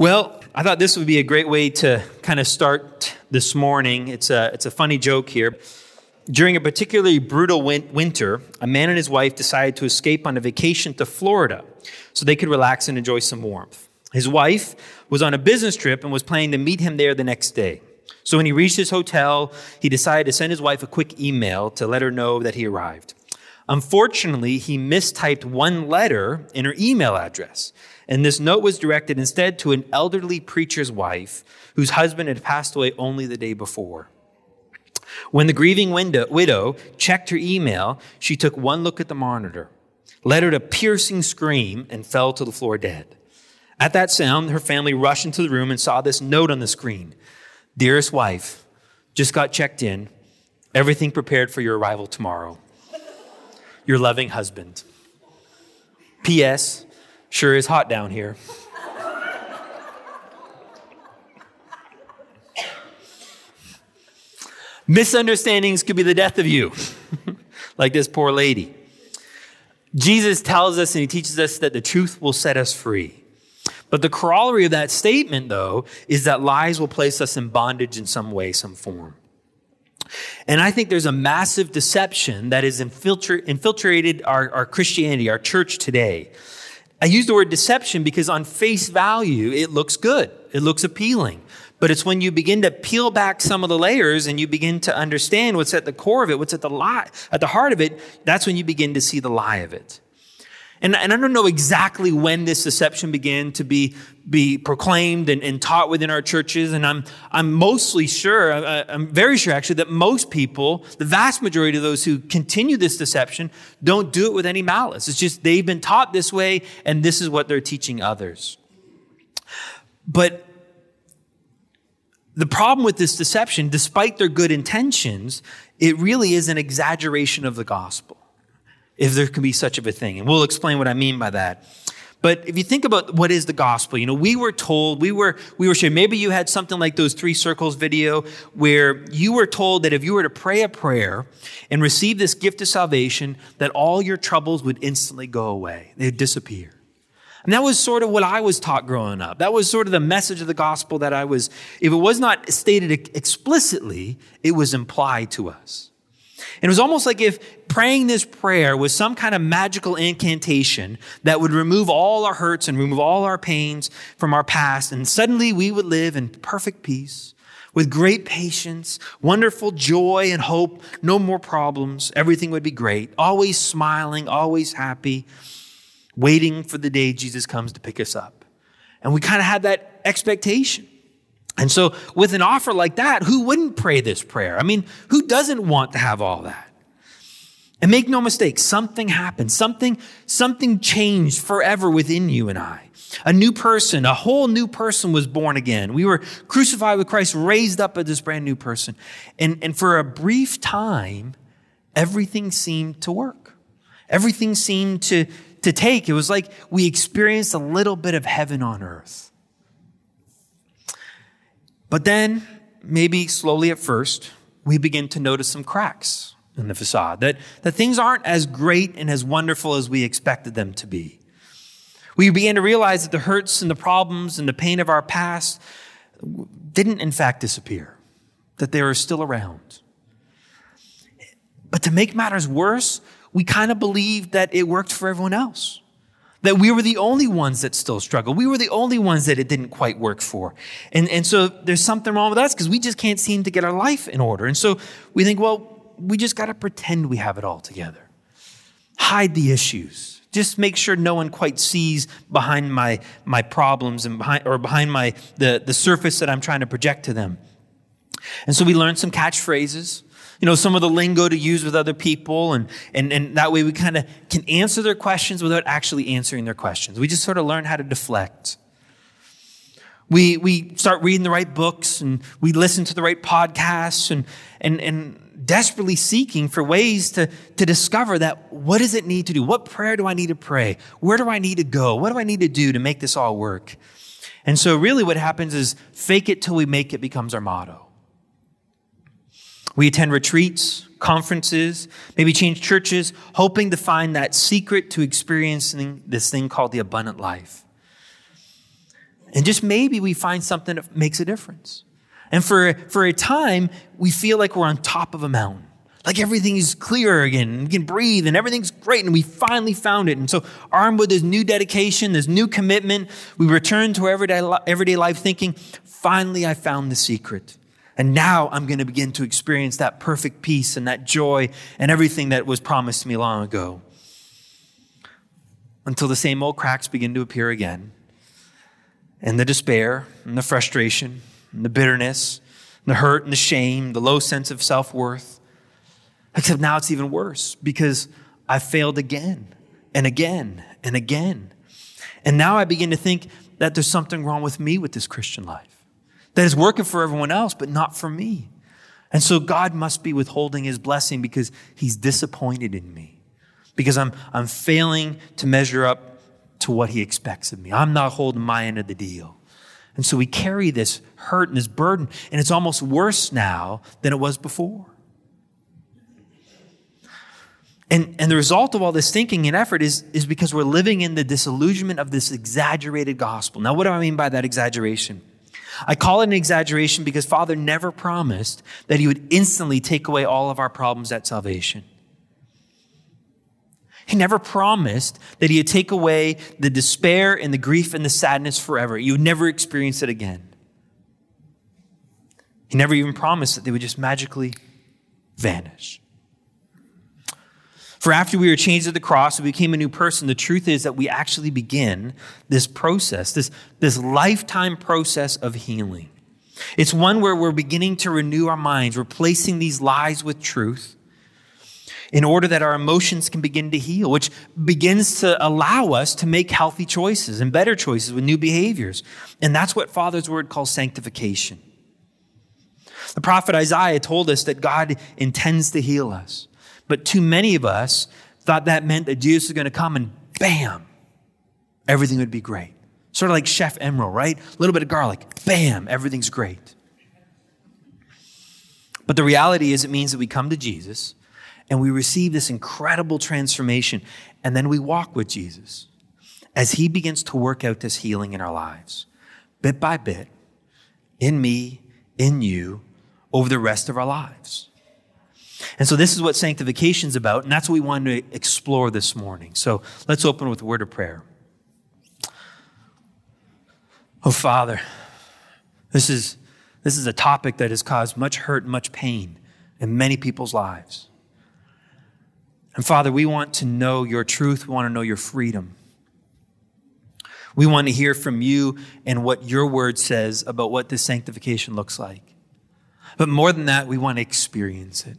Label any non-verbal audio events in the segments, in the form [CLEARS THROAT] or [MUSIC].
Well, I thought this would be a great way to kind of start this morning. It's a, it's a funny joke here. During a particularly brutal win- winter, a man and his wife decided to escape on a vacation to Florida so they could relax and enjoy some warmth. His wife was on a business trip and was planning to meet him there the next day. So when he reached his hotel, he decided to send his wife a quick email to let her know that he arrived. Unfortunately, he mistyped one letter in her email address. And this note was directed instead to an elderly preacher's wife whose husband had passed away only the day before. When the grieving widow checked her email, she took one look at the monitor, let out a piercing scream, and fell to the floor dead. At that sound, her family rushed into the room and saw this note on the screen Dearest wife, just got checked in. Everything prepared for your arrival tomorrow your loving husband. P.S. Sure is hot down here. Misunderstandings could be the death of you, [LAUGHS] like this poor lady. Jesus tells us and he teaches us that the truth will set us free. But the corollary of that statement, though, is that lies will place us in bondage in some way, some form. And I think there's a massive deception that has infiltrated our, our Christianity, our church today. I use the word deception because on face value, it looks good. It looks appealing. But it's when you begin to peel back some of the layers and you begin to understand what's at the core of it, what's at the lie, at the heart of it, that's when you begin to see the lie of it. And, and I don't know exactly when this deception began to be, be proclaimed and, and taught within our churches. And I'm, I'm mostly sure, I, I'm very sure actually, that most people, the vast majority of those who continue this deception, don't do it with any malice. It's just they've been taught this way and this is what they're teaching others. But the problem with this deception, despite their good intentions, it really is an exaggeration of the gospel if there can be such of a thing. And we'll explain what I mean by that. But if you think about what is the gospel, you know, we were told, we were, we were shared, maybe you had something like those three circles video where you were told that if you were to pray a prayer and receive this gift of salvation, that all your troubles would instantly go away. They'd disappear. And that was sort of what I was taught growing up. That was sort of the message of the gospel that I was, if it was not stated explicitly, it was implied to us. And it was almost like if praying this prayer was some kind of magical incantation that would remove all our hurts and remove all our pains from our past. And suddenly we would live in perfect peace with great patience, wonderful joy and hope, no more problems. Everything would be great. Always smiling, always happy, waiting for the day Jesus comes to pick us up. And we kind of had that expectation. And so, with an offer like that, who wouldn't pray this prayer? I mean, who doesn't want to have all that? And make no mistake, something happened. Something, something changed forever within you and I. A new person, a whole new person was born again. We were crucified with Christ, raised up as this brand new person. And, and for a brief time, everything seemed to work. Everything seemed to, to take. It was like we experienced a little bit of heaven on earth. But then, maybe slowly at first, we begin to notice some cracks in the facade, that, that things aren't as great and as wonderful as we expected them to be. We begin to realize that the hurts and the problems and the pain of our past didn't, in fact, disappear, that they are still around. But to make matters worse, we kind of believed that it worked for everyone else that we were the only ones that still struggle. We were the only ones that it didn't quite work for. And, and so there's something wrong with us because we just can't seem to get our life in order. And so we think, well, we just got to pretend we have it all together. Hide the issues. Just make sure no one quite sees behind my, my problems and behind, or behind my, the, the surface that I'm trying to project to them. And so we learned some catchphrases you know, some of the lingo to use with other people. And, and, and that way we kind of can answer their questions without actually answering their questions. We just sort of learn how to deflect. We, we start reading the right books and we listen to the right podcasts and, and, and desperately seeking for ways to, to discover that what does it need to do? What prayer do I need to pray? Where do I need to go? What do I need to do to make this all work? And so really what happens is fake it till we make it becomes our motto. We attend retreats, conferences, maybe change churches, hoping to find that secret to experiencing this thing called the abundant life. And just maybe we find something that makes a difference. And for, for a time, we feel like we're on top of a mountain. Like everything is clear again, we can breathe, and everything's great, and we finally found it. And so, armed with this new dedication, this new commitment, we return to everyday, everyday life thinking, finally, I found the secret. And now I'm going to begin to experience that perfect peace and that joy and everything that was promised me long ago. Until the same old cracks begin to appear again. And the despair and the frustration and the bitterness, and the hurt and the shame, the low sense of self worth Except now it's even worse because I failed again and again and again. And now I begin to think that there's something wrong with me with this Christian life. That is working for everyone else, but not for me. And so God must be withholding his blessing because he's disappointed in me. Because I'm, I'm failing to measure up to what he expects of me. I'm not holding my end of the deal. And so we carry this hurt and this burden, and it's almost worse now than it was before. And, and the result of all this thinking and effort is, is because we're living in the disillusionment of this exaggerated gospel. Now, what do I mean by that exaggeration? I call it an exaggeration because Father never promised that He would instantly take away all of our problems at salvation. He never promised that He would take away the despair and the grief and the sadness forever. You would never experience it again. He never even promised that they would just magically vanish. For after we were changed at the cross, we became a new person. The truth is that we actually begin this process, this, this lifetime process of healing. It's one where we're beginning to renew our minds, replacing these lies with truth in order that our emotions can begin to heal, which begins to allow us to make healthy choices and better choices with new behaviors. And that's what Father's word calls sanctification. The prophet Isaiah told us that God intends to heal us. But too many of us thought that meant that Jesus was going to come and bam, everything would be great. Sort of like Chef Emeril, right? A little bit of garlic, bam, everything's great. But the reality is, it means that we come to Jesus and we receive this incredible transformation, and then we walk with Jesus as he begins to work out this healing in our lives, bit by bit, in me, in you, over the rest of our lives. And so this is what sanctification is about, and that's what we wanted to explore this morning. So let's open with a word of prayer. Oh, Father, this is, this is a topic that has caused much hurt and much pain in many people's lives. And Father, we want to know your truth. We want to know your freedom. We want to hear from you and what your word says about what this sanctification looks like. But more than that, we want to experience it.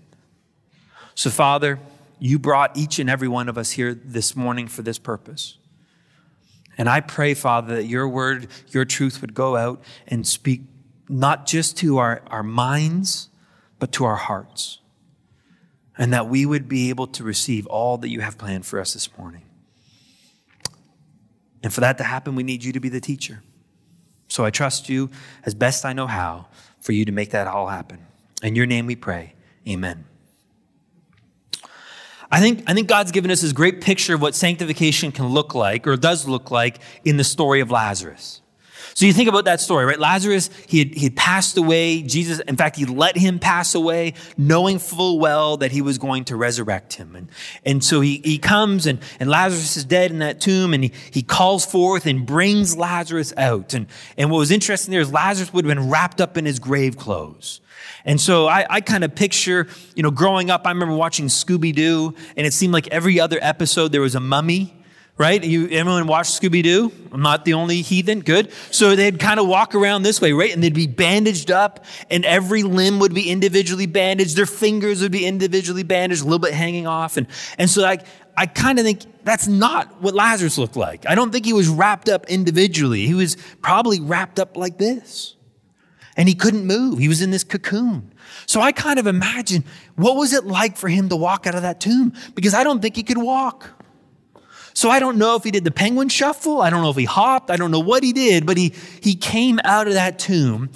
So, Father, you brought each and every one of us here this morning for this purpose. And I pray, Father, that your word, your truth would go out and speak not just to our, our minds, but to our hearts. And that we would be able to receive all that you have planned for us this morning. And for that to happen, we need you to be the teacher. So I trust you as best I know how for you to make that all happen. In your name we pray. Amen. I think, I think God's given us this great picture of what sanctification can look like, or does look like, in the story of Lazarus. So you think about that story, right? Lazarus, he had, he had passed away. Jesus, in fact, he let him pass away, knowing full well that he was going to resurrect him. And, and so he, he comes and, and Lazarus is dead in that tomb and he, he calls forth and brings Lazarus out. And, and what was interesting there is Lazarus would have been wrapped up in his grave clothes. And so I, I kind of picture, you know, growing up, I remember watching Scooby Doo, and it seemed like every other episode there was a mummy right? You, everyone watched Scooby Doo? I'm not the only heathen. Good. So they'd kind of walk around this way, right? And they'd be bandaged up, and every limb would be individually bandaged. Their fingers would be individually bandaged, a little bit hanging off. And, and so I, I kind of think that's not what Lazarus looked like. I don't think he was wrapped up individually. He was probably wrapped up like this and he couldn't move. He was in this cocoon. So I kind of imagine what was it like for him to walk out of that tomb? Because I don't think he could walk. So I don't know if he did the penguin shuffle. I don't know if he hopped. I don't know what he did, but he, he came out of that tomb.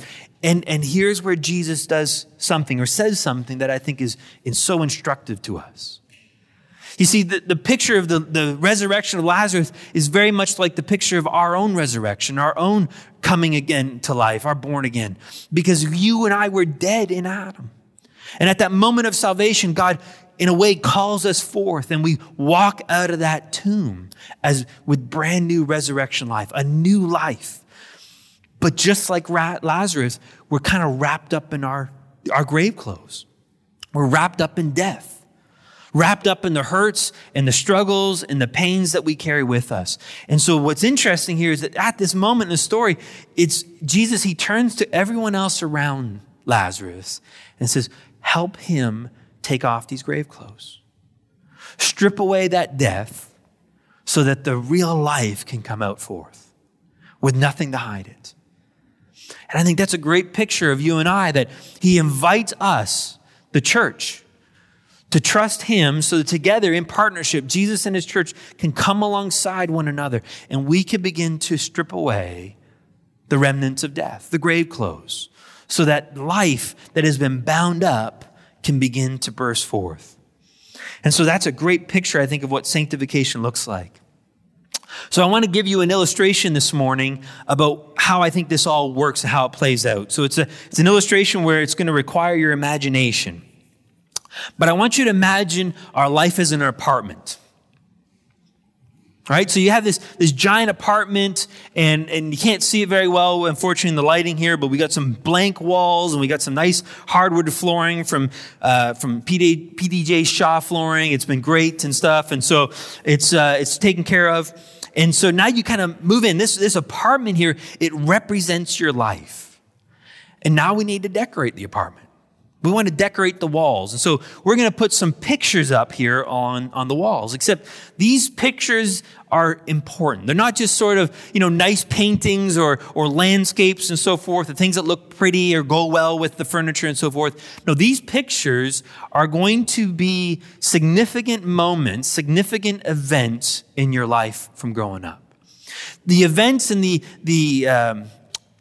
And, and here's where Jesus does something or says something that I think is, is so instructive to us. You see, the, the picture of the, the resurrection of Lazarus is very much like the picture of our own resurrection, our own coming again to life, our born again. Because you and I were dead in Adam. And at that moment of salvation, God, in a way, calls us forth and we walk out of that tomb as with brand new resurrection life, a new life. But just like Lazarus, we're kind of wrapped up in our, our grave clothes. We're wrapped up in death wrapped up in the hurts and the struggles and the pains that we carry with us. And so what's interesting here is that at this moment in the story, it's Jesus, he turns to everyone else around Lazarus and says, help him take off these grave clothes. Strip away that death so that the real life can come out forth with nothing to hide it. And I think that's a great picture of you and I that he invites us, the church, to trust Him so that together in partnership, Jesus and His church can come alongside one another and we can begin to strip away the remnants of death, the grave clothes, so that life that has been bound up can begin to burst forth. And so that's a great picture, I think, of what sanctification looks like. So I want to give you an illustration this morning about how I think this all works and how it plays out. So it's a, it's an illustration where it's going to require your imagination. But I want you to imagine our life as an apartment. Right, so you have this, this giant apartment, and, and you can't see it very well, unfortunately, in the lighting here, but we got some blank walls, and we got some nice hardwood flooring from, uh, from PD, PDJ Shaw flooring. It's been great and stuff, and so it's, uh, it's taken care of. And so now you kind of move in. This, this apartment here, it represents your life. And now we need to decorate the apartment. We want to decorate the walls. And so we're going to put some pictures up here on, on the walls, except these pictures are important. They're not just sort of, you know, nice paintings or, or landscapes and so forth, the things that look pretty or go well with the furniture and so forth. No, these pictures are going to be significant moments, significant events in your life from growing up. The events and the, the, um,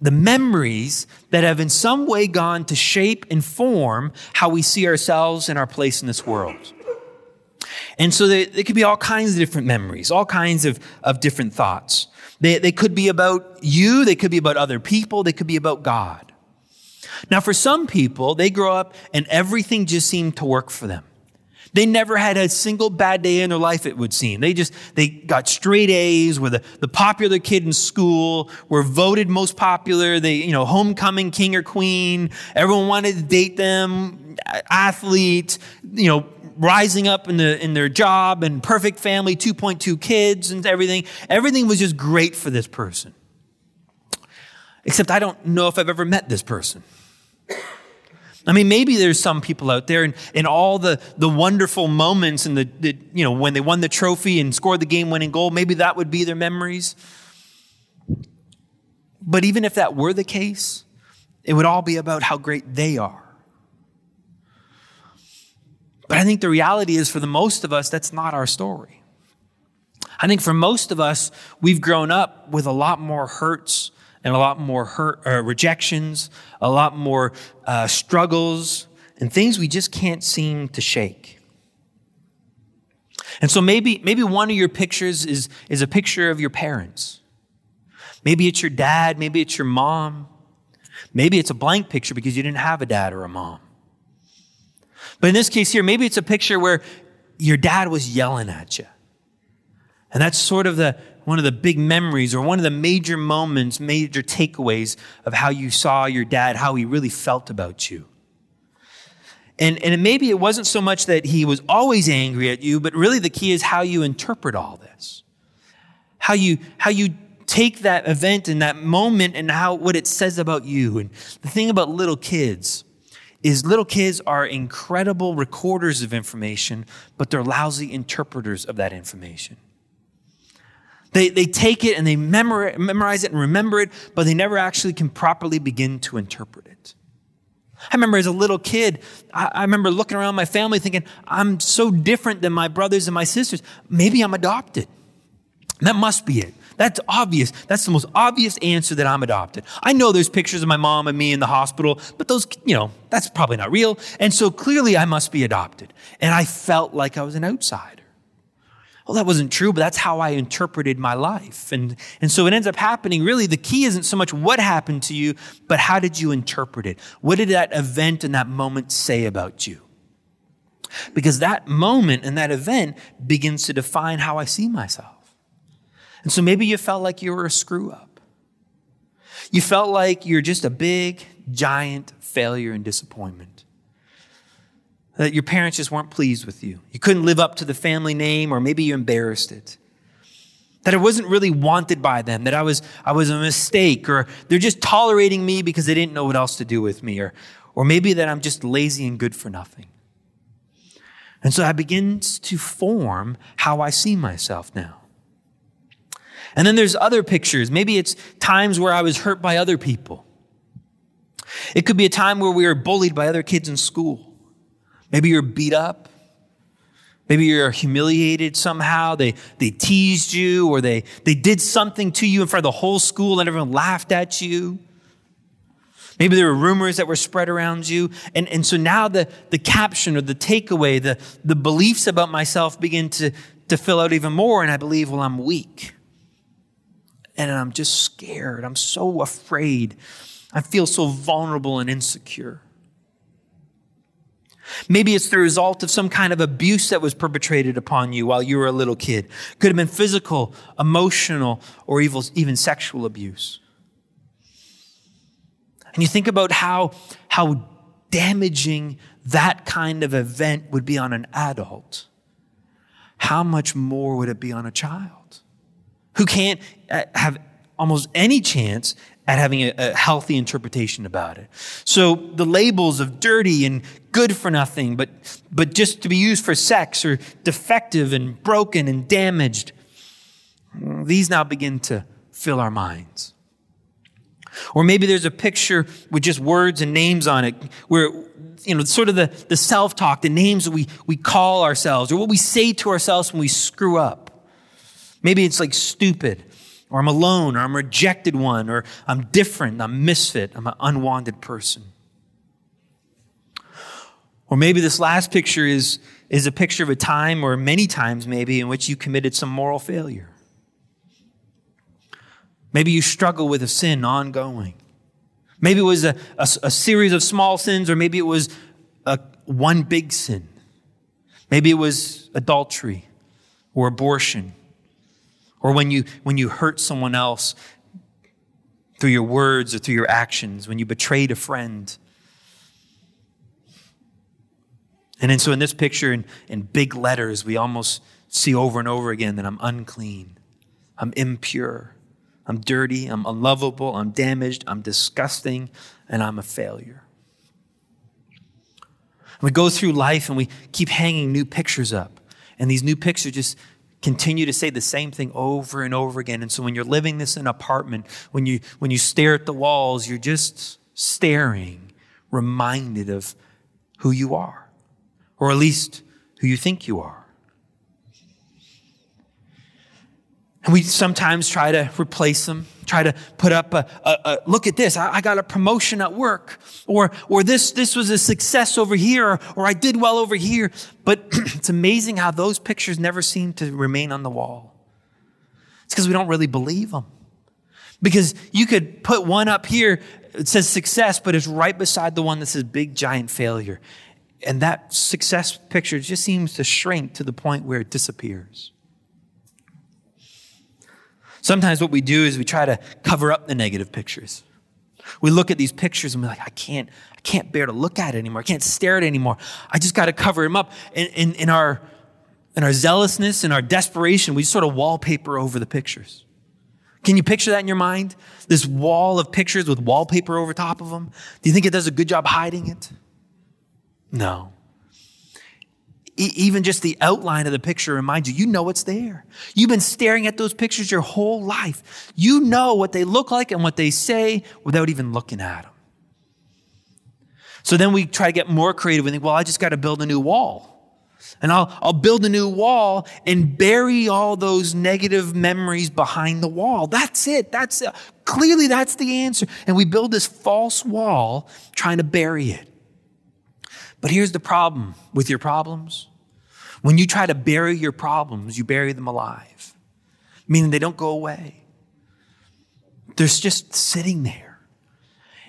the memories that have in some way gone to shape and form how we see ourselves and our place in this world. And so there, could be all kinds of different memories, all kinds of, of different thoughts. They, they could be about you, they could be about other people, they could be about God. Now, for some people, they grow up and everything just seemed to work for them. They never had a single bad day in their life, it would seem. They just, they got straight A's, were the, the popular kid in school, were voted most popular, they, you know, homecoming king or queen. Everyone wanted to date them, athlete, you know, rising up in, the, in their job and perfect family, 2.2 kids and everything. Everything was just great for this person. Except I don't know if I've ever met this person. I mean, maybe there's some people out there and, and all the, the wonderful moments and the, the, you know, when they won the trophy and scored the game winning goal, maybe that would be their memories. But even if that were the case, it would all be about how great they are. But I think the reality is for the most of us, that's not our story. I think for most of us, we've grown up with a lot more hurts and a lot more hurt, uh, rejections, a lot more uh, struggles, and things we just can't seem to shake. And so maybe, maybe one of your pictures is, is a picture of your parents. Maybe it's your dad, maybe it's your mom. Maybe it's a blank picture because you didn't have a dad or a mom. But in this case here, maybe it's a picture where your dad was yelling at you. And that's sort of the, one of the big memories or one of the major moments, major takeaways of how you saw your dad, how he really felt about you. And, and maybe it wasn't so much that he was always angry at you, but really the key is how you interpret all this. How you, how you take that event and that moment and how, what it says about you. And the thing about little kids is little kids are incredible recorders of information, but they're lousy interpreters of that information. They, they take it and they memorize it and remember it, but they never actually can properly begin to interpret it. I remember as a little kid, I, I remember looking around my family thinking, I'm so different than my brothers and my sisters. Maybe I'm adopted. That must be it. That's obvious. That's the most obvious answer that I'm adopted. I know there's pictures of my mom and me in the hospital, but those, you know, that's probably not real. And so clearly I must be adopted. And I felt like I was an outsider. Well, that wasn't true, but that's how I interpreted my life. And, and so it ends up happening. Really, the key isn't so much what happened to you, but how did you interpret it? What did that event and that moment say about you? Because that moment and that event begins to define how I see myself. And so maybe you felt like you were a screw up. You felt like you're just a big, giant failure and disappointment that your parents just weren't pleased with you. You couldn't live up to the family name, or maybe you embarrassed it. That I wasn't really wanted by them, that I was, I was a mistake, or they're just tolerating me because they didn't know what else to do with me, or, or maybe that I'm just lazy and good for nothing. And so I begin to form how I see myself now. And then there's other pictures. Maybe it's times where I was hurt by other people. It could be a time where we were bullied by other kids in school. Maybe you're beat up. Maybe you're humiliated somehow. They, they teased you or they, they did something to you in front of the whole school and everyone laughed at you. Maybe there were rumors that were spread around you. And, and so now the, the caption or the takeaway, the, the beliefs about myself begin to, to fill out even more. And I believe, well, I'm weak. And I'm just scared. I'm so afraid. I feel so vulnerable and insecure. Maybe it's the result of some kind of abuse that was perpetrated upon you while you were a little kid. Could have been physical, emotional, or even sexual abuse. And you think about how, how damaging that kind of event would be on an adult. How much more would it be on a child who can't uh, have almost any chance at having a, a, healthy interpretation about it. So the labels of dirty and good for nothing, but, but just to be used for sex or defective and broken and damaged, these now begin to fill our minds. Or maybe there's a picture with just words and names on it where, you know, sort of the, the self talk, the names that we, we call ourselves, or what we say to ourselves when we screw up. Maybe it's like stupid or I'm alone, or I'm a rejected one, or I'm different, I'm misfit, I'm an unwanted person. Or maybe this last picture is, is a picture of a time, or many times maybe, in which you committed some moral failure. Maybe you struggle with a sin ongoing. Maybe it was a, a, a series of small sins, or maybe it was a, one big sin. Maybe it was adultery or abortion or when you, when you hurt someone else through your words or through your actions, when you betrayed a friend. And then, so in this picture, in, in big letters, we almost see over and over again that I'm unclean, I'm impure, I'm dirty, I'm unlovable, I'm damaged, I'm disgusting, and I'm a failure. we go through life and we keep hanging new pictures up. And these new pictures just continue to say the same thing over and over again. And so when you're living this in an apartment, when you, when you stare at the walls, you're just staring, reminded of who you are, or at least who you think you are. And we sometimes try to replace them, try to put up a, a, a look at this, I, I, got a promotion at work, or, or this, this was a success over here, or, or I did well over here. But [CLEARS THROAT] it's amazing how those pictures never seem to remain on the wall. It's because we don't really believe them. Because you could put one up here, it says success, but it's right beside the one that says big giant failure. And that success picture just seems to shrink to the point where it disappears. Sometimes what we do is we try to cover up the negative pictures. We look at these pictures and we're like, I can't, I can't bear to look at it anymore. I can't stare at it anymore. I just got to cover them up. In, in, in, our, in our zealousness and our desperation, we sort of wallpaper over the pictures. Can you picture that in your mind? This wall of pictures with wallpaper over top of them? Do you think it does a good job hiding it? No even just the outline of the picture reminds you, you know it's there. You've been staring at those pictures your whole life. You know what they look like and what they say without even looking at them. So then we try to get more creative and think, well, I just got to build a new wall. And I'll, I'll build a new wall and bury all those negative memories behind the wall. That's it. That's it. Clearly, that's the answer. And we build this false wall trying to bury it. But here's the problem with your problems When you try to bury your problems, you bury them alive, meaning they don't go away. They're just sitting there.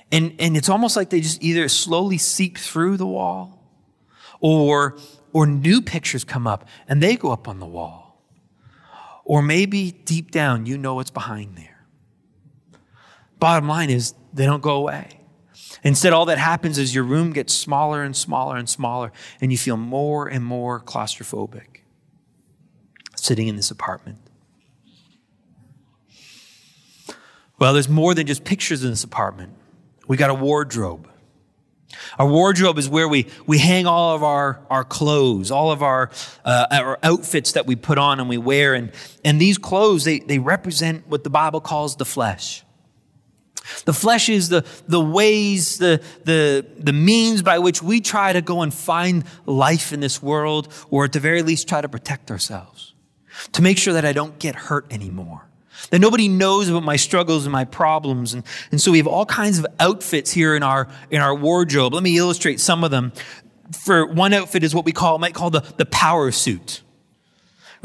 And, and it's almost like they just either slowly seep through the wall or, or new pictures come up and they go up on the wall. Or maybe deep down, you know what's behind there. Bottom line is, they don't go away. Instead, all that happens is your room gets smaller and smaller and smaller, and you feel more and more claustrophobic sitting in this apartment. Well, there's more than just pictures in this apartment. We got a wardrobe. Our wardrobe is where we, we hang all of our, our clothes, all of our, uh, our outfits that we put on and we wear. And, and these clothes, they, they represent what the Bible calls the flesh. The flesh is the, the ways, the, the, the means by which we try to go and find life in this world, or at the very least, try to protect ourselves, to make sure that I don't get hurt anymore. That nobody knows about my struggles and my problems. And, and so we have all kinds of outfits here in our, in our wardrobe. Let me illustrate some of them. For one outfit is what we call, might call the, the power suit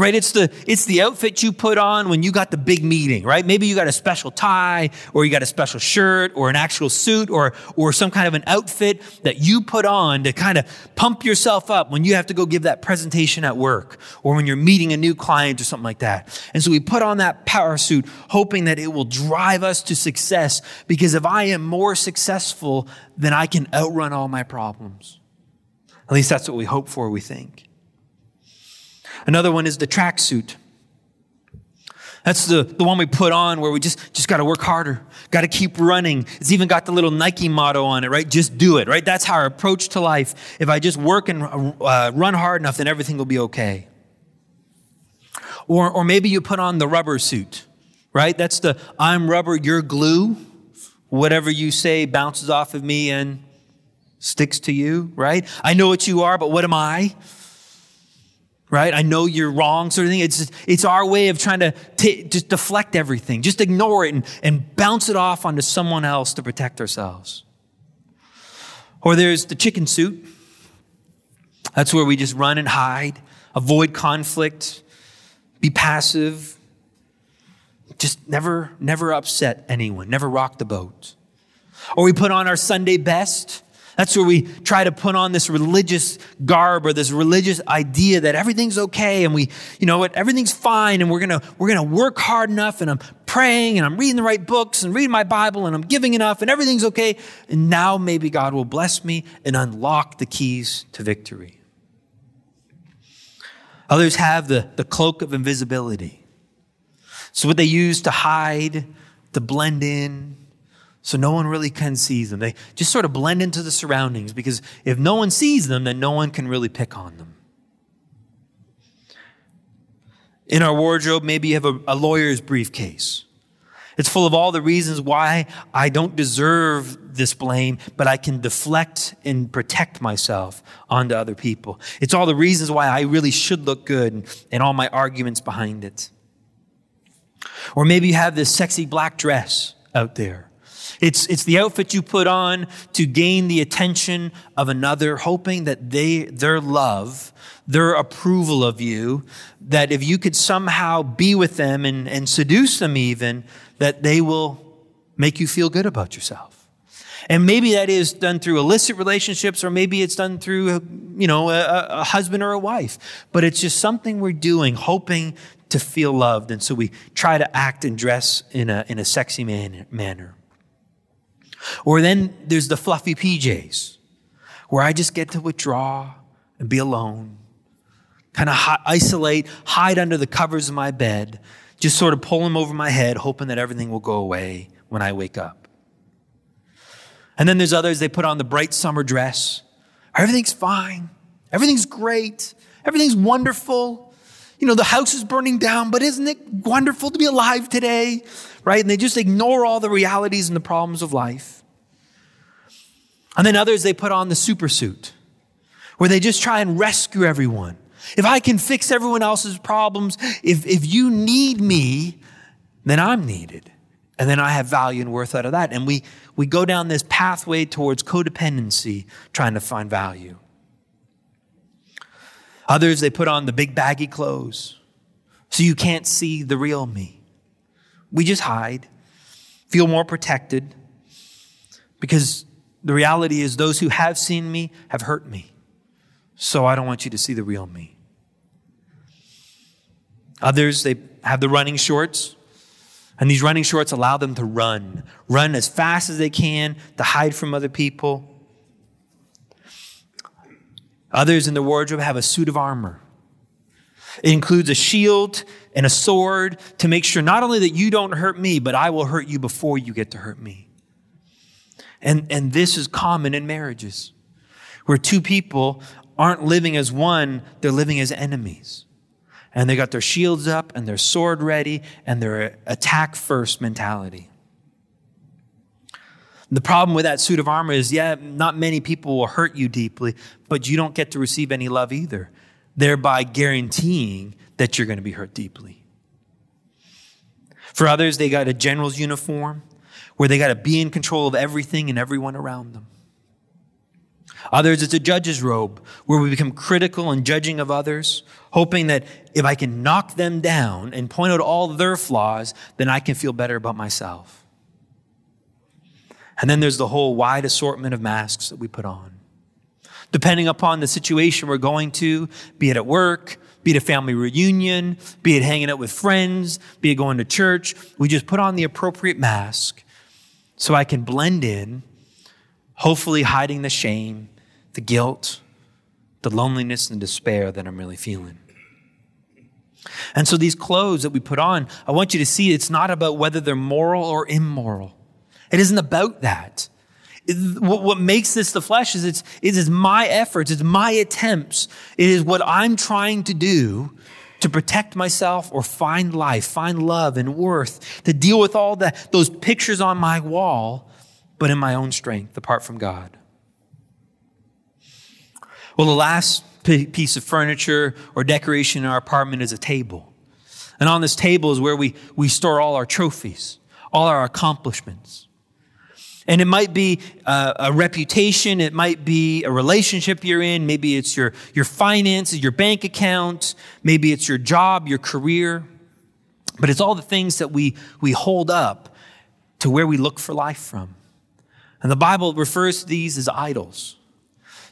right? It's the, it's the outfit you put on when you got the big meeting, right? Maybe you got a special tie or you got a special shirt or an actual suit or, or some kind of an outfit that you put on to kind of pump yourself up when you have to go give that presentation at work or when you're meeting a new client or something like that. And so we put on that power suit hoping that it will drive us to success because if I am more successful, then I can outrun all my problems. At least that's what we hope for, we think. Another one is the tracksuit. That's the, the one we put on where we just, just got to work harder, got to keep running. It's even got the little Nike motto on it, right? Just do it, right? That's our approach to life. If I just work and uh, run hard enough, then everything will be okay. Or, or maybe you put on the rubber suit, right? That's the I'm rubber, you're glue. Whatever you say bounces off of me and sticks to you, right? I know what you are, but what am I? Right? I know you're wrong, sort of thing. It's, it's our way of trying to t- just deflect everything, just ignore it and, and bounce it off onto someone else to protect ourselves. Or there's the chicken suit. That's where we just run and hide, avoid conflict, be passive, just never, never upset anyone, never rock the boat. Or we put on our Sunday best that's where we try to put on this religious garb or this religious idea that everything's okay and we, you know what, everything's fine and we're gonna, we're gonna work hard enough and I'm praying and I'm reading the right books and reading my Bible and I'm giving enough and everything's okay. And now maybe God will bless me and unlock the keys to victory. Others have the, the cloak of invisibility. So what they use to hide, to blend in, so no one really can see them. They just sort of blend into the surroundings because if no one sees them, then no one can really pick on them. In our wardrobe, maybe you have a, a lawyer's briefcase. It's full of all the reasons why I don't deserve this blame, but I can deflect and protect myself onto other people. It's all the reasons why I really should look good and, and all my arguments behind it. Or maybe you have this sexy black dress out there. It's, it's the outfit you put on to gain the attention of another, hoping that they, their love, their approval of you, that if you could somehow be with them and, and seduce them even, that they will make you feel good about yourself. And maybe that is done through illicit relationships, or maybe it's done through, you know, a, a, husband or a wife. But it's just something we're doing, hoping to feel loved. And so we try to act and dress in a, in a sexy man, manner. Or then there's the fluffy PJs, where I just get to withdraw and be alone, kind of hi- isolate, hide under the covers of my bed, just sort of pull them over my head, hoping that everything will go away when I wake up. And then there's others, they put on the bright summer dress. Everything's fine. Everything's great. Everything's wonderful. You know, the house is burning down, but isn't it wonderful to be alive today? right? And they just ignore all the realities and the problems of life. And then others, they put on the super suit, where they just try and rescue everyone. If I can fix everyone else's problems, if, if you need me, then I'm needed. And then I have value and worth out of that. And we, we go down this pathway towards codependency, trying to find value. Others, they put on the big baggy clothes so you can't see the real me. We just hide, feel more protected, because the reality is those who have seen me have hurt me. So I don't want you to see the real me. Others, they have the running shorts, and these running shorts allow them to run, run as fast as they can to hide from other people. Others in the wardrobe have a suit of armor. It includes a shield and a sword to make sure not only that you don't hurt me, but I will hurt you before you get to hurt me. And, and this is common in marriages where two people aren't living as one, they're living as enemies. And they got their shields up and their sword ready and their attack first mentality. The problem with that suit of armor is, yeah, not many people will hurt you deeply, but you don't get to receive any love either, thereby guaranteeing that you're going to be hurt deeply. For others, they got a general's uniform where they got to be in control of everything and everyone around them. Others, it's a judge's robe where we become critical and judging of others, hoping that if I can knock them down and point out all their flaws, then I can feel better about myself. And then there's the whole wide assortment of masks that we put on. Depending upon the situation we're going to, be it at work, be it a family reunion, be it hanging out with friends, be it going to church, we just put on the appropriate mask so I can blend in, hopefully hiding the shame, the guilt, the loneliness and despair that I'm really feeling. And so these clothes that we put on, I want you to see it's not about whether they're moral or immoral. It isn't about that. what, makes this the flesh is it's, it is my efforts, it's my attempts. It is what I'm trying to do to protect myself or find life, find love and worth, to deal with all the, those pictures on my wall, but in my own strength, apart from God. Well, the last piece of furniture or decoration in our apartment is a table. And on this table is where we, we store all our trophies, all our accomplishments. And it might be a, a, reputation, it might be a relationship you're in, maybe it's your, your finances, your bank account, maybe it's your job, your career. But it's all the things that we, we hold up to where we look for life from. And the Bible refers to these as idols.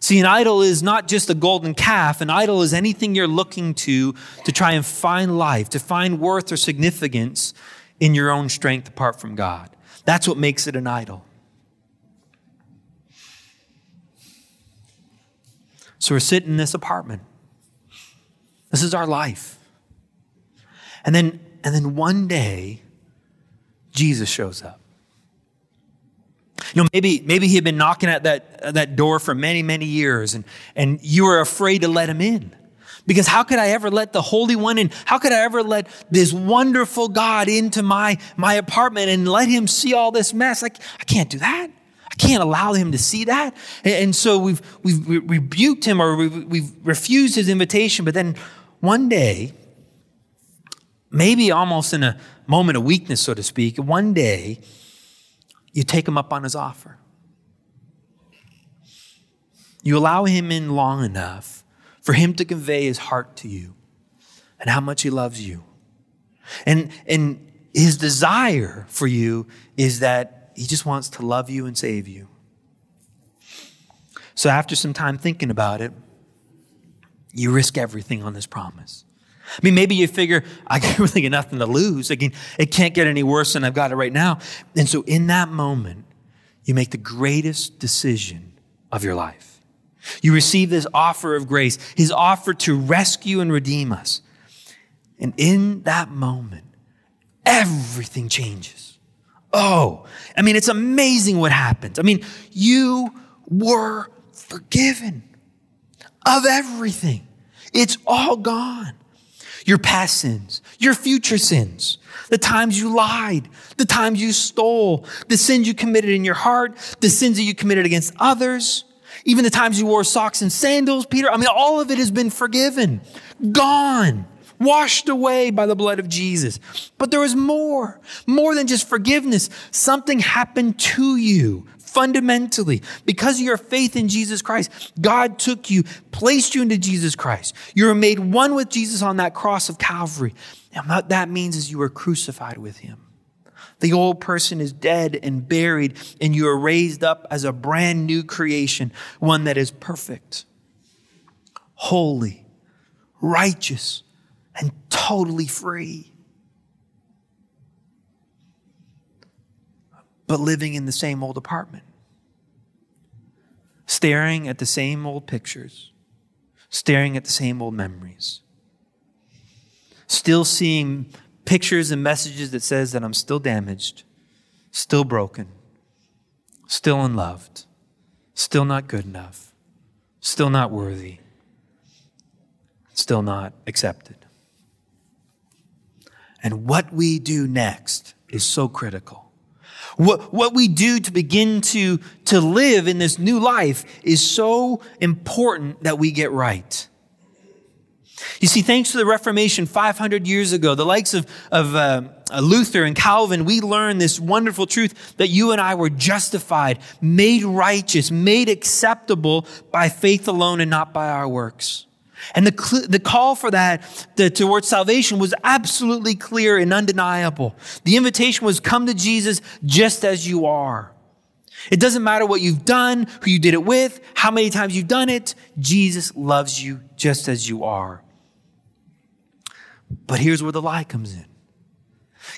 See, an idol is not just a golden calf. An idol is anything you're looking to to try and find life, to find worth or significance in your own strength apart from God. That's what makes it an idol. So we're sitting in this apartment. This is our life. And then, and then one day, Jesus shows up. You know, maybe, maybe he had been knocking at that, that door for many, many years, and, and you were afraid to let him in. Because how could I ever let the Holy One in? How could I ever let this wonderful God into my, my apartment and let him see all this mess? Like, I can't do that can't allow him to see that. And so we've, we've rebuked him or we've, we've refused his invitation. But then one day, maybe almost in a moment of weakness, so to speak, one day you take him up on his offer. You allow him in long enough for him to convey his heart to you and how much he loves you. And, and his desire for you is that he just wants to love you and save you. So, after some time thinking about it, you risk everything on this promise. I mean, maybe you figure, [LAUGHS] I really got nothing to lose. Again, it can't get any worse than I've got it right now. And so, in that moment, you make the greatest decision of your life. You receive this offer of grace, his offer to rescue and redeem us. And in that moment, everything changes. Oh, I mean, it's amazing what happens. I mean, you were forgiven of everything, it's all gone. Your past sins, your future sins, the times you lied, the times you stole, the sins you committed in your heart, the sins that you committed against others, even the times you wore socks and sandals, Peter. I mean, all of it has been forgiven, gone washed away by the blood of Jesus. But there was more, more than just forgiveness. Something happened to you Fundamentally, because of your faith in Jesus Christ, God took you, placed you into Jesus Christ. You were made one with Jesus on that cross of Calvary. And what that means is you were crucified with him. The old person is dead and buried, and you are raised up as a brand new creation, one that is perfect, holy, righteous, and totally free. But living in the same old apartment, staring at the same old pictures, staring at the same old memories, still seeing pictures and messages that says that I'm still damaged, still broken, still unloved, still not good enough, still not worthy, still not accepted. And what we do next is so critical. What, what we do to begin to, to live in this new life is so important that we get right. You see, thanks to the Reformation 500 years ago, the likes of, of uh, Luther and Calvin, we learned this wonderful truth that you and I were justified, made righteous, made acceptable by faith alone and not by our works. And the, the call for that the, towards salvation was absolutely clear and undeniable. The invitation was come to Jesus just as you are. It doesn't matter what you've done, who you did it with, how many times you've done it. Jesus loves you just as you are. But here's where the lie comes in.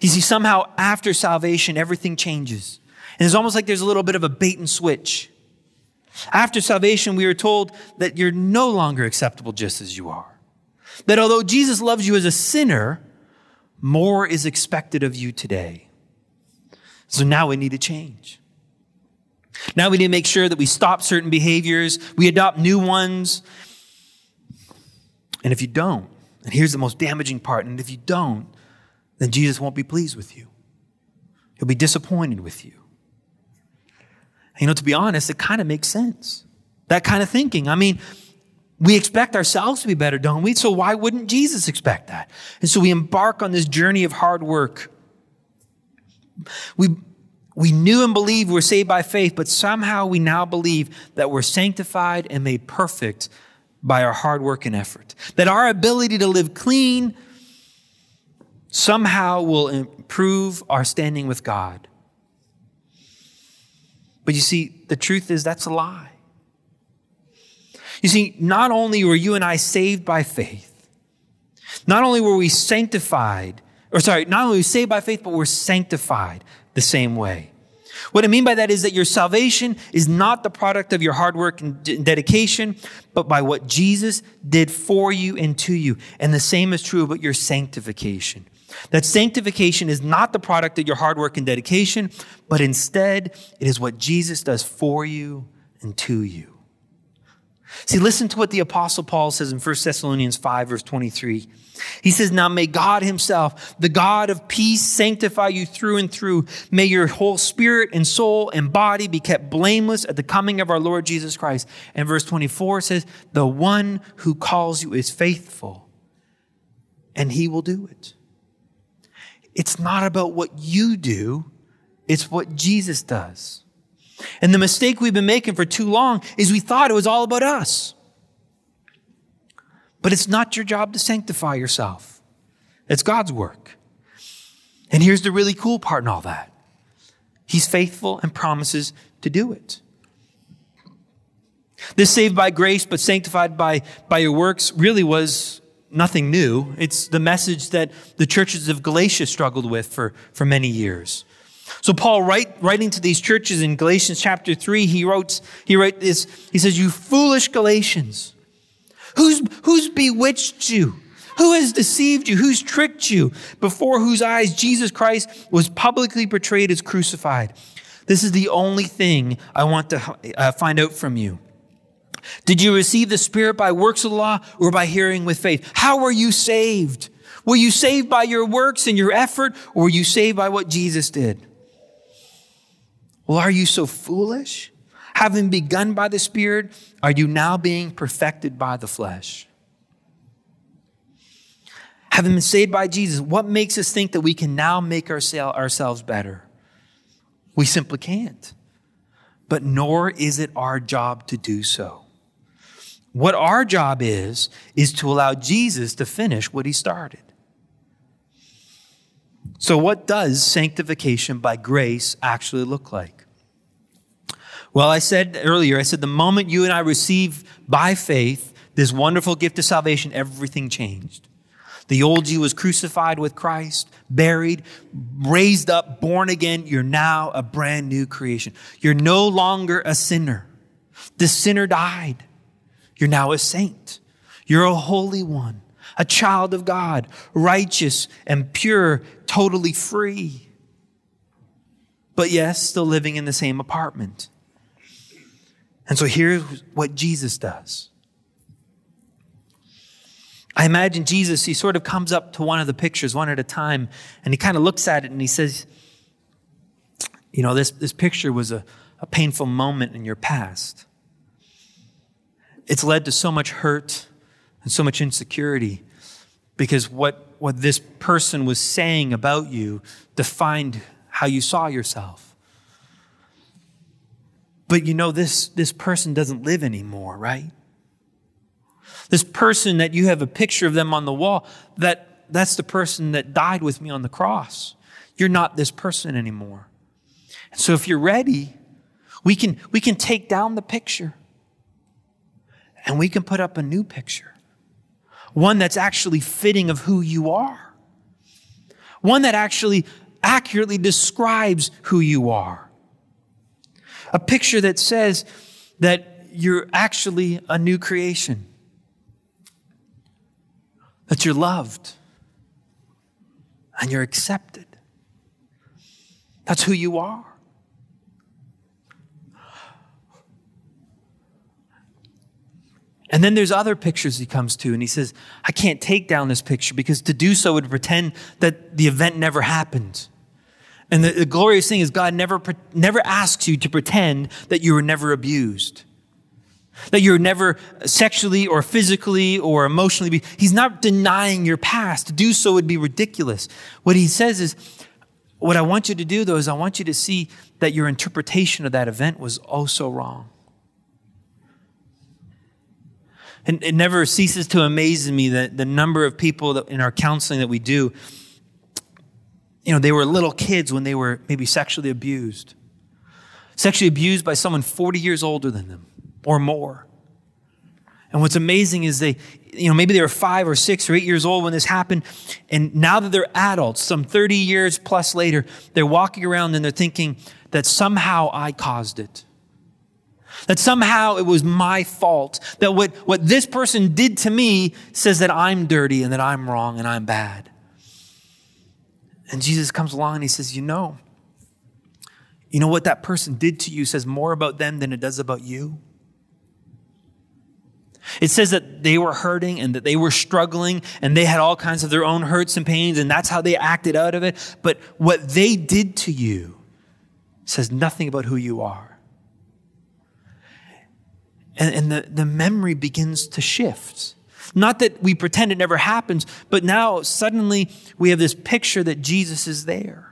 You see, somehow after salvation, everything changes. And it's almost like there's a little bit of a bait and switch. After salvation, we are told that you're no longer acceptable just as you are. That although Jesus loves you as a sinner, more is expected of you today. So now we need to change. Now we need to make sure that we stop certain behaviors, we adopt new ones. And if you don't, and here's the most damaging part. And if you don't, then Jesus won't be pleased with you. He'll be disappointed with you. You know, to be honest, it kind of makes sense. That kind of thinking. I mean, we expect ourselves to be better, don't we? So why wouldn't Jesus expect that? And so we embark on this journey of hard work. We, we knew and believed we're saved by faith, but somehow we now believe that we're sanctified and made perfect by our hard work and effort. That our ability to live clean somehow will improve our standing with God. But you see, the truth is that's a lie. You see, not only were you and I saved by faith, not only were we sanctified, or sorry, not only were we saved by faith, but we're sanctified the same way. What I mean by that is that your salvation is not the product of your hard work and dedication, but by what Jesus did for you and to you. And the same is true about your sanctification. That sanctification is not the product of your hard work and dedication, but instead it is what Jesus does for you and to you. See, listen to what the apostle Paul says in 1 Thessalonians 5 verse 23. He says, Now may God himself, the God of peace, sanctify you through and through. May your whole spirit and soul and body be kept blameless at the coming of our Lord Jesus Christ. And verse 24 says, The one who calls you is faithful, and he will do it. It's not about what you do, it's what Jesus does. And the mistake we've been making for too long is we thought it was all about us. But it's not your job to sanctify yourself. It's God's work. And here's the really cool part in all that. He's faithful and promises to do it. This saved by grace but sanctified by, by your works really was nothing new. It's the message that the churches of Galatia struggled with for, for many years. So Paul write, writing to these churches in Galatians chapter 3, he wrote, he wrote this, he says, You foolish Galatians, who's, who's bewitched you? Who has deceived you? Who's tricked you? Before whose eyes Jesus Christ was publicly portrayed as crucified. This is the only thing I want to uh, find out from you. Did you receive the Spirit by works of the law or by hearing with faith? How were you saved? Were you saved by your works and your effort or were you saved by what Jesus did? Well, are you so foolish? Having begun by the Spirit, are you now being perfected by the flesh? Having been saved by Jesus, what makes us think that we can now make ourselves better? We simply can't. but nor is it our job to do so. What our job is, is to allow Jesus to finish what he started. So, what does sanctification by grace actually look like? Well, I said earlier, I said the moment you and I receive by faith this wonderful gift of salvation, everything changed. The old you was crucified with Christ, buried, raised up, born again. You're now a brand new creation. You're no longer a sinner. The sinner died. You're now a saint. You're a holy one, a child of God, righteous and pure, totally free. But yes, still living in the same apartment. And so here's what Jesus does. I imagine Jesus, he sort of comes up to one of the pictures one at a time, and he kind of looks at it and he says, You know, this, this picture was a, a painful moment in your past. It's led to so much hurt and so much insecurity because what, what this person was saying about you defined how you saw yourself. But you know, this, this person doesn't live anymore, right? This person that you have a picture of them on the wall, that, that's the person that died with me on the cross. You're not this person anymore. And so if you're ready, we can, we can take down the picture and we can put up a new picture. One that's actually fitting of who you are. One that actually accurately describes who you are. A picture that says that you're actually a new creation. That you're loved and you're accepted. That's who you are. And then there's other pictures he comes to, and he says, I can't take down this picture because to do so would pretend that the event never happened. And the, the glorious thing is, God never, never asks you to pretend that you were never abused, that you were never sexually or physically or emotionally. He's not denying your past. To do so would be ridiculous. What he says is, what I want you to do, though, is I want you to see that your interpretation of that event was also wrong. And it never ceases to amaze me that the number of people in our counseling that we do, you know, they were little kids when they were maybe sexually abused. Sexually abused by someone 40 years older than them or more. And what's amazing is they, you know, maybe they were five or six or eight years old when this happened. And now that they're adults, some 30 years plus later, they're walking around and they're thinking that somehow I caused it. That somehow it was my fault. That what, what this person did to me says that I'm dirty and that I'm wrong and I'm bad. And Jesus comes along and he says, You know, you know what that person did to you says more about them than it does about you? It says that they were hurting and that they were struggling and they had all kinds of their own hurts and pains and that's how they acted out of it. But what they did to you says nothing about who you are and, and the, the memory begins to shift. Not that we pretend it never happens, but now suddenly we have this picture that Jesus is there.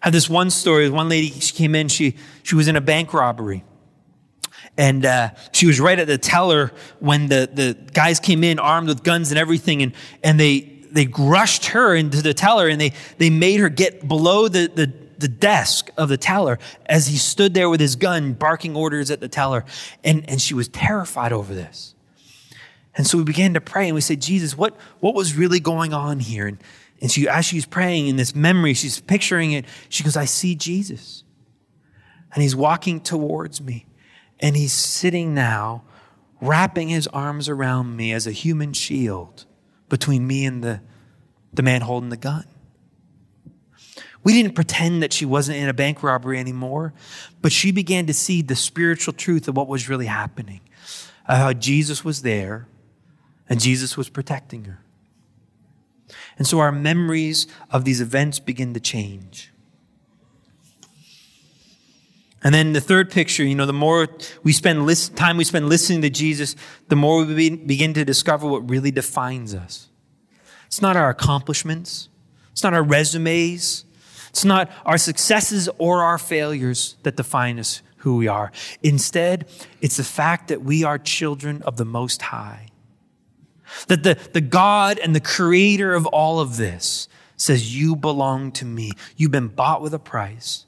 I had this one story. With one lady, she came in, she, she was in a bank robbery. And uh, she was right at the teller when the, the guys came in armed with guns and everything. And, and they, they rushed her into the teller and they, they made her get below the, the, the desk of the teller as he stood there with his gun barking orders at the teller. And, and she was terrified over this. And so we began to pray and we said, Jesus, what, what was really going on here? And, and she, as she's praying in this memory, she's picturing it. She goes, I see Jesus. And he's walking towards me. And he's sitting now, wrapping his arms around me as a human shield between me and the, the man holding the gun. We didn't pretend that she wasn't in a bank robbery anymore, but she began to see the spiritual truth of what was really happening, of how Jesus was there and Jesus was protecting her. And so our memories of these events begin to change. And then the third picture, you know, the more we spend listen, time we spend listening to Jesus, the more we begin to discover what really defines us. It's not our accomplishments. It's not our resumes. It's not our successes or our failures that define us who we are. Instead, it's the fact that we are children of the Most High. That the, the God and the creator of all of this says, You belong to me. You've been bought with a price.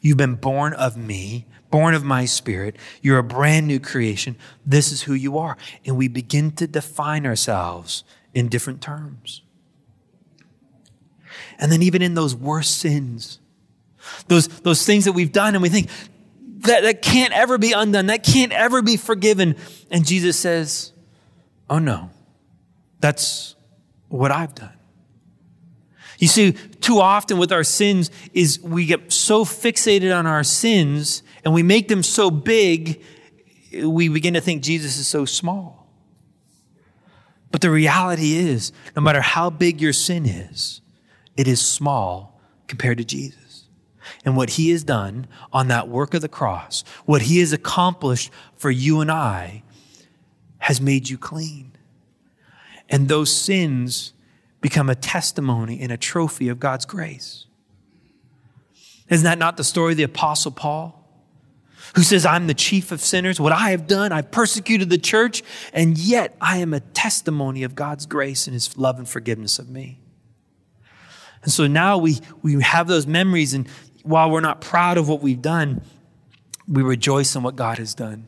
You've been born of me, born of my spirit. You're a brand new creation. This is who you are. And we begin to define ourselves in different terms. And then, even in those worst sins, those, those things that we've done, and we think that, that can't ever be undone, that can't ever be forgiven. And Jesus says, Oh no, that's what I've done. You see, too often with our sins is we get so fixated on our sins and we make them so big, we begin to think Jesus is so small. But the reality is, no matter how big your sin is, it is small compared to Jesus. And what he has done on that work of the cross, what he has accomplished for you and I, has made you clean. And those sins become a testimony and a trophy of God's grace. Isn't that not the story of the Apostle Paul? Who says, I'm the chief of sinners. What I have done, I've persecuted the church, and yet I am a testimony of God's grace and his love and forgiveness of me. And so now we, we have those memories, and while we're not proud of what we've done, we rejoice in what God has done.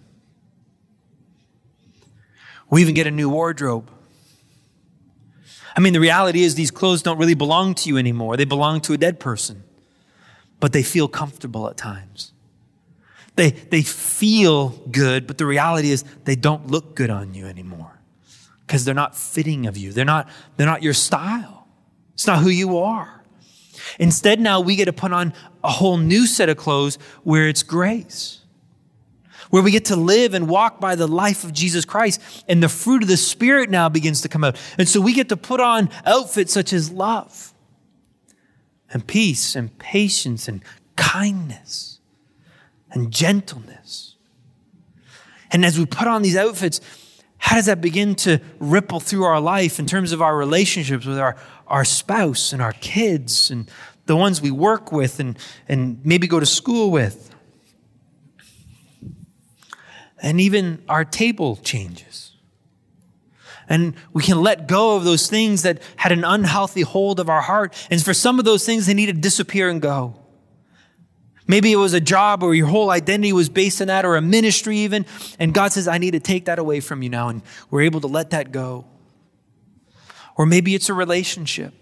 We even get a new wardrobe. I mean, the reality is these clothes don't really belong to you anymore. They belong to a dead person, but they feel comfortable at times. They, they feel good, but the reality is they don't look good on you anymore because they're not fitting of you. They're not, they're not your style. It's not who you are. Instead, now we get to put on a whole new set of clothes where it's grace where we get to live and walk by the life of Jesus Christ, and the fruit of the Spirit now begins to come out. And so we get to put on outfits such as love and peace and patience and kindness and gentleness. And as we put on these outfits, how does that begin to ripple through our life in terms of our relationships with our, our spouse and our kids and the ones we work with and, and maybe go to school with? And even our table changes. And we can let go of those things that had an unhealthy hold of our heart. And for some of those things, they need to disappear and go. Maybe it was a job or your whole identity was based on that or a ministry even. And God says, I need to take that away from you now. And we're able to let that go. Or maybe it's a relationship.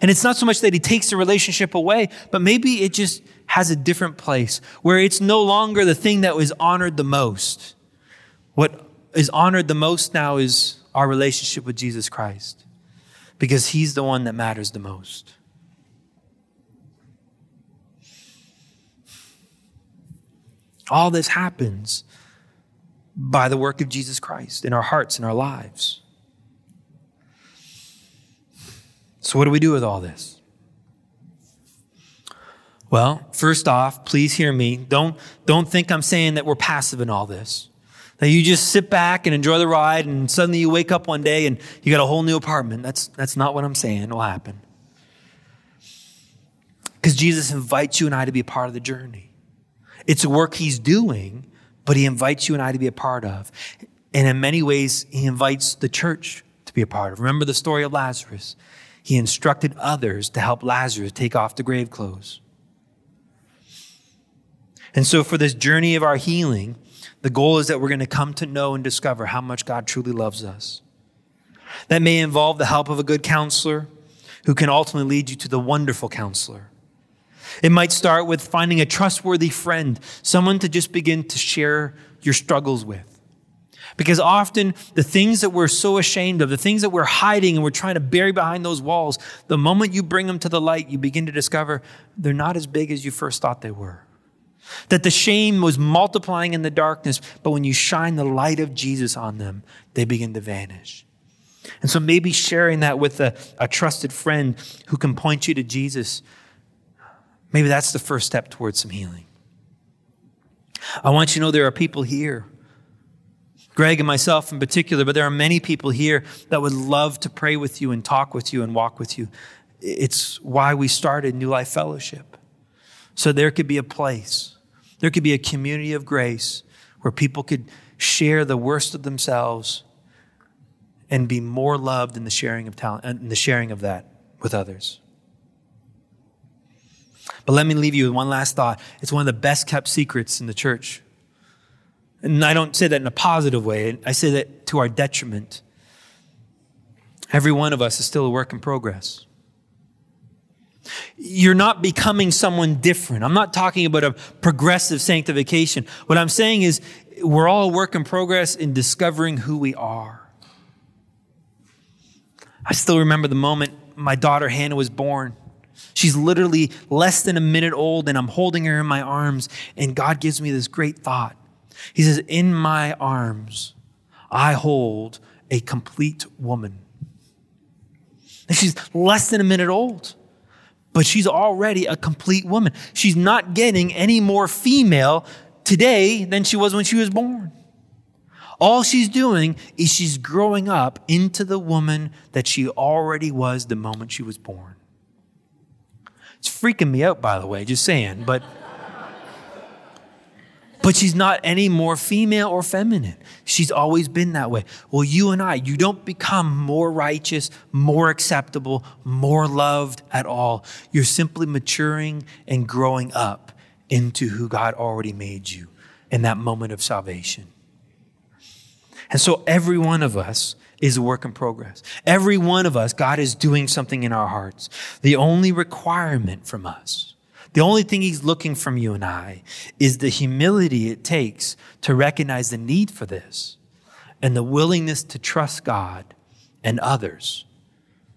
And it's not so much that he takes the relationship away, but maybe it just has a different place where it's no longer the thing that was honored the most. What is honored the most now is our relationship with Jesus Christ because he's the one that matters the most. All this happens by the work of Jesus Christ in our hearts and our lives. So, what do we do with all this? Well, first off, please hear me. Don't, don't think I'm saying that we're passive in all this. That you just sit back and enjoy the ride and suddenly you wake up one day and you got a whole new apartment. That's, that's not what I'm saying will happen. Because Jesus invites you and I to be a part of the journey. It's a work he's doing, but he invites you and I to be a part of. And in many ways, he invites the church to be a part of. Remember the story of Lazarus he instructed others to help Lazarus take off the grave clothes. And so, for this journey of our healing, the goal is that we're going to come to know and discover how much God truly loves us. That may involve the help of a good counselor who can ultimately lead you to the wonderful counselor. It might start with finding a trustworthy friend, someone to just begin to share your struggles with. Because often the things that we're so ashamed of, the things that we're hiding and we're trying to bury behind those walls, the moment you bring them to the light, you begin to discover they're not as big as you first thought they were. That the shame was multiplying in the darkness, but when you shine the light of Jesus on them, they begin to vanish. And so maybe sharing that with a, a trusted friend who can point you to Jesus, maybe that's the first step towards some healing. I want you to know there are people here Greg and myself in particular, but there are many people here that would love to pray with you and talk with you and walk with you it's why we started New Life Fellowship. So there could be a place, there could be a community of grace where people could share the worst of themselves and be more loved in the sharing of talent and the sharing of that with others. But let me leave you with one last thought. It's one of the best kept secrets in the church. And I don't say that in a positive way, I say that to our detriment. Every one of us is still a work in progress. You're not becoming someone different. I'm not talking about a progressive sanctification. What I'm saying is we're all a work in progress in discovering who we are. I still remember the moment my daughter Hannah was born. She's literally less than a minute old, and I'm holding her in my arms, and God gives me this great thought. He says, In my arms, I hold a complete woman. And she's less than a minute old, but she's already a complete woman. She's not getting any more female today than she was when she was born. All she's doing is she's growing up into the woman that she already was the moment she was born. It's freaking me out, by the way, just saying, but. But she's not any more female or feminine. She's always been that way. Well, you and I, you don't become more righteous, more acceptable, more loved at all. You're simply maturing and growing up into who God already made you in that moment of salvation. And so every one of us is a work in progress. Every one of us, God is doing something in our hearts. The only requirement from us, the only thing He's looking from you and I, is the humility it takes to recognize the need for this and the willingness to trust God and others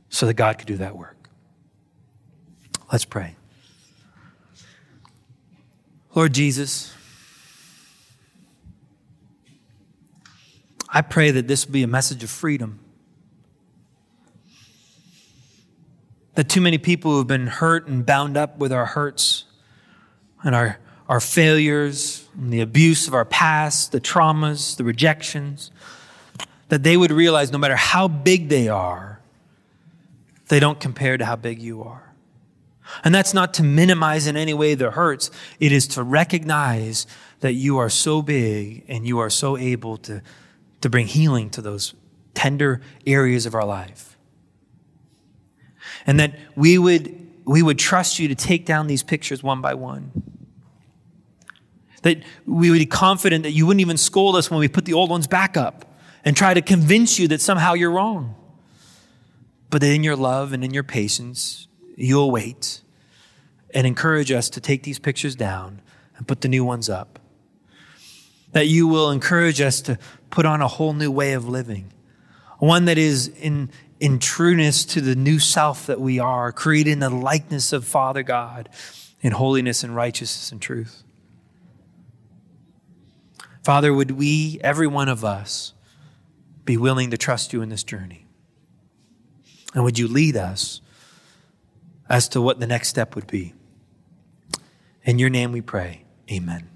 so that God could do that work. Let's pray. Lord Jesus, I pray that this will be a message of freedom. That too many people who have been hurt and bound up with our hurts and our, our failures and the abuse of our past, the traumas, the rejections, that they would realize no matter how big they are, they don't compare to how big you are. And that's not to minimize in any way the hurts. It is to recognize that you are so big and you are so able to to bring healing to those tender areas of our life. And that we would, we would trust you to take down these pictures one by one. That we would be confident that you wouldn't even scold us when we put the old ones back up and try to convince you that somehow you're wrong. But that in your love and in your patience, you'll wait and encourage us to take these pictures down and put the new ones up. That you will encourage us to put on a whole new way of living, one that is in, in trueness to the new self that we are, created in the likeness of Father God in holiness and righteousness and truth. Father, would we, every one of us, be willing to trust you in this journey? And would you lead us as to what the next step would be? In your name we pray. Amen.